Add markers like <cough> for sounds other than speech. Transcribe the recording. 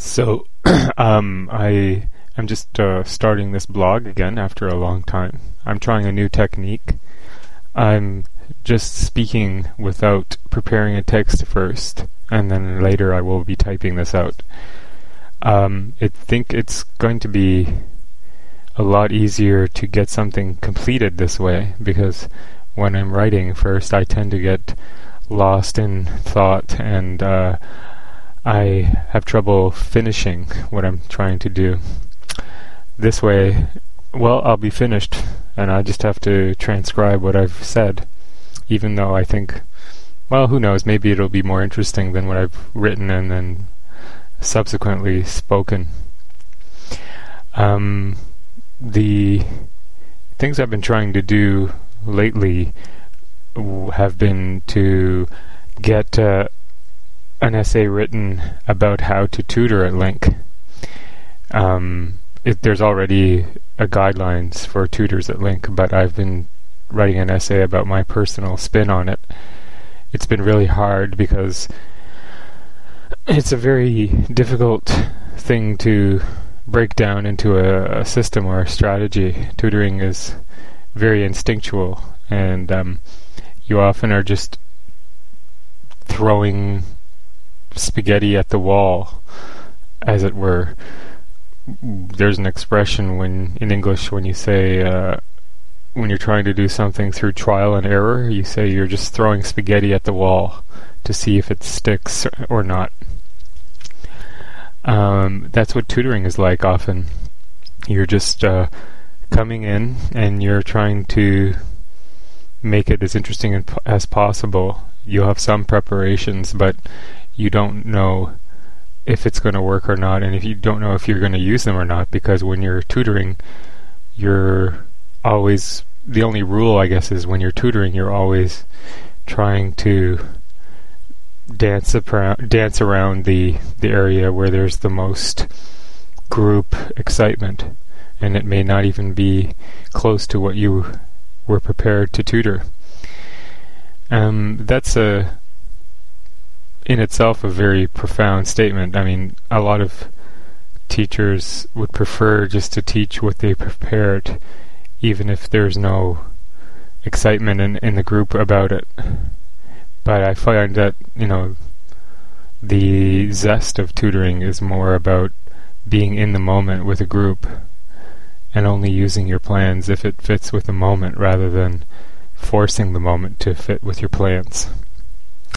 So, <clears throat> um, I am just uh, starting this blog again after a long time. I'm trying a new technique. I'm just speaking without preparing a text first, and then later I will be typing this out. Um, I think it's going to be a lot easier to get something completed this way because when I'm writing first, I tend to get lost in thought and uh, I have trouble finishing what I'm trying to do. This way, well, I'll be finished, and I just have to transcribe what I've said, even though I think, well, who knows, maybe it'll be more interesting than what I've written and then subsequently spoken. Um, the things I've been trying to do lately have been to get uh, an essay written about how to tutor at LingQ. Um, it, there's already guidelines for tutors at LingQ, but I've been writing an essay about my personal spin on it. It's been really hard because it's a very difficult thing to break down into a, a system or a strategy. Tutoring is very instinctual, and um, you often are just throwing spaghetti at the wall, as it were. There's an expression when in English when you say uh, when you're trying to do something through trial and error, you say you're just throwing spaghetti at the wall to see if it sticks or not. Um, that's what tutoring is like often. You're just uh, coming in and you're trying to make it as interesting as possible. You'll have some preparations, but you don't know if it's going to work or not, and if you don't know if you're going to use them or not, because when you're tutoring, you're always the only rule, I guess, is when you're tutoring, you're always trying to dance around, dance around the the area where there's the most group excitement, and it may not even be close to what you were prepared to tutor. Um, that's a in itself a very profound statement. I mean, a lot of teachers would prefer just to teach what they prepared, even if there's no excitement in, in the group about it. But I find that, you know, the zest of tutoring is more about being in the moment with a group and only using your plans if it fits with the moment rather than forcing the moment to fit with your plans.